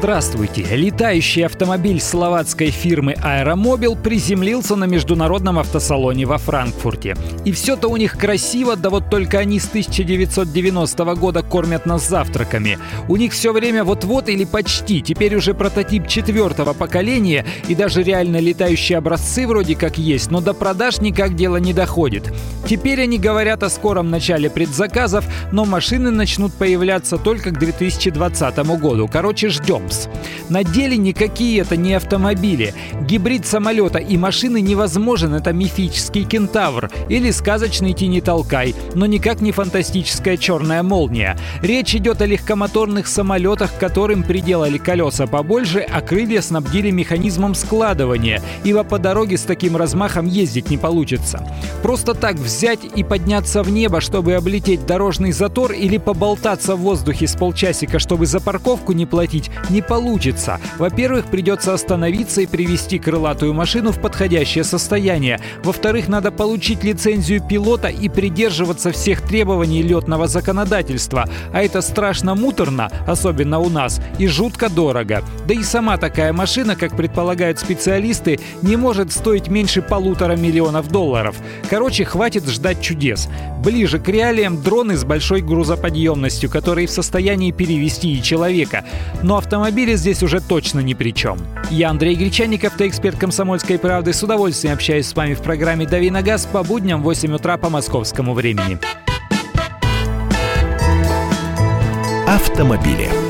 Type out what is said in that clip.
Здравствуйте! Летающий автомобиль словацкой фирмы «Аэромобил» приземлился на международном автосалоне во Франкфурте. И все-то у них красиво, да вот только они с 1990 года кормят нас завтраками. У них все время вот-вот или почти, теперь уже прототип четвертого поколения и даже реально летающие образцы вроде как есть, но до продаж никак дело не доходит. Теперь они говорят о скором начале предзаказов, но машины начнут появляться только к 2020 году. Короче, ждем. Адамс. На деле никакие это не автомобили. Гибрид самолета и машины невозможен, это мифический кентавр или сказочный тени толкай, но никак не фантастическая черная молния. Речь идет о легкомоторных самолетах, которым приделали колеса побольше, а крылья снабдили механизмом складывания, ибо по дороге с таким размахом ездить не получится. Просто так взять и подняться в небо, чтобы облететь дорожный затор или поболтаться в воздухе с полчасика, чтобы за парковку не платить, не не получится. Во-первых, придется остановиться и привести крылатую машину в подходящее состояние. Во-вторых, надо получить лицензию пилота и придерживаться всех требований летного законодательства. А это страшно муторно, особенно у нас, и жутко дорого. Да и сама такая машина, как предполагают специалисты, не может стоить меньше полутора миллионов долларов. Короче, хватит ждать чудес. Ближе к реалиям дроны с большой грузоподъемностью, которые в состоянии перевести и человека. Но автомобиль автомобили здесь уже точно ни при чем. Я Андрей Гречанников, автоэксперт «Комсомольской правды». С удовольствием общаюсь с вами в программе «Дави на газ» по будням в 8 утра по московскому времени. Автомобили.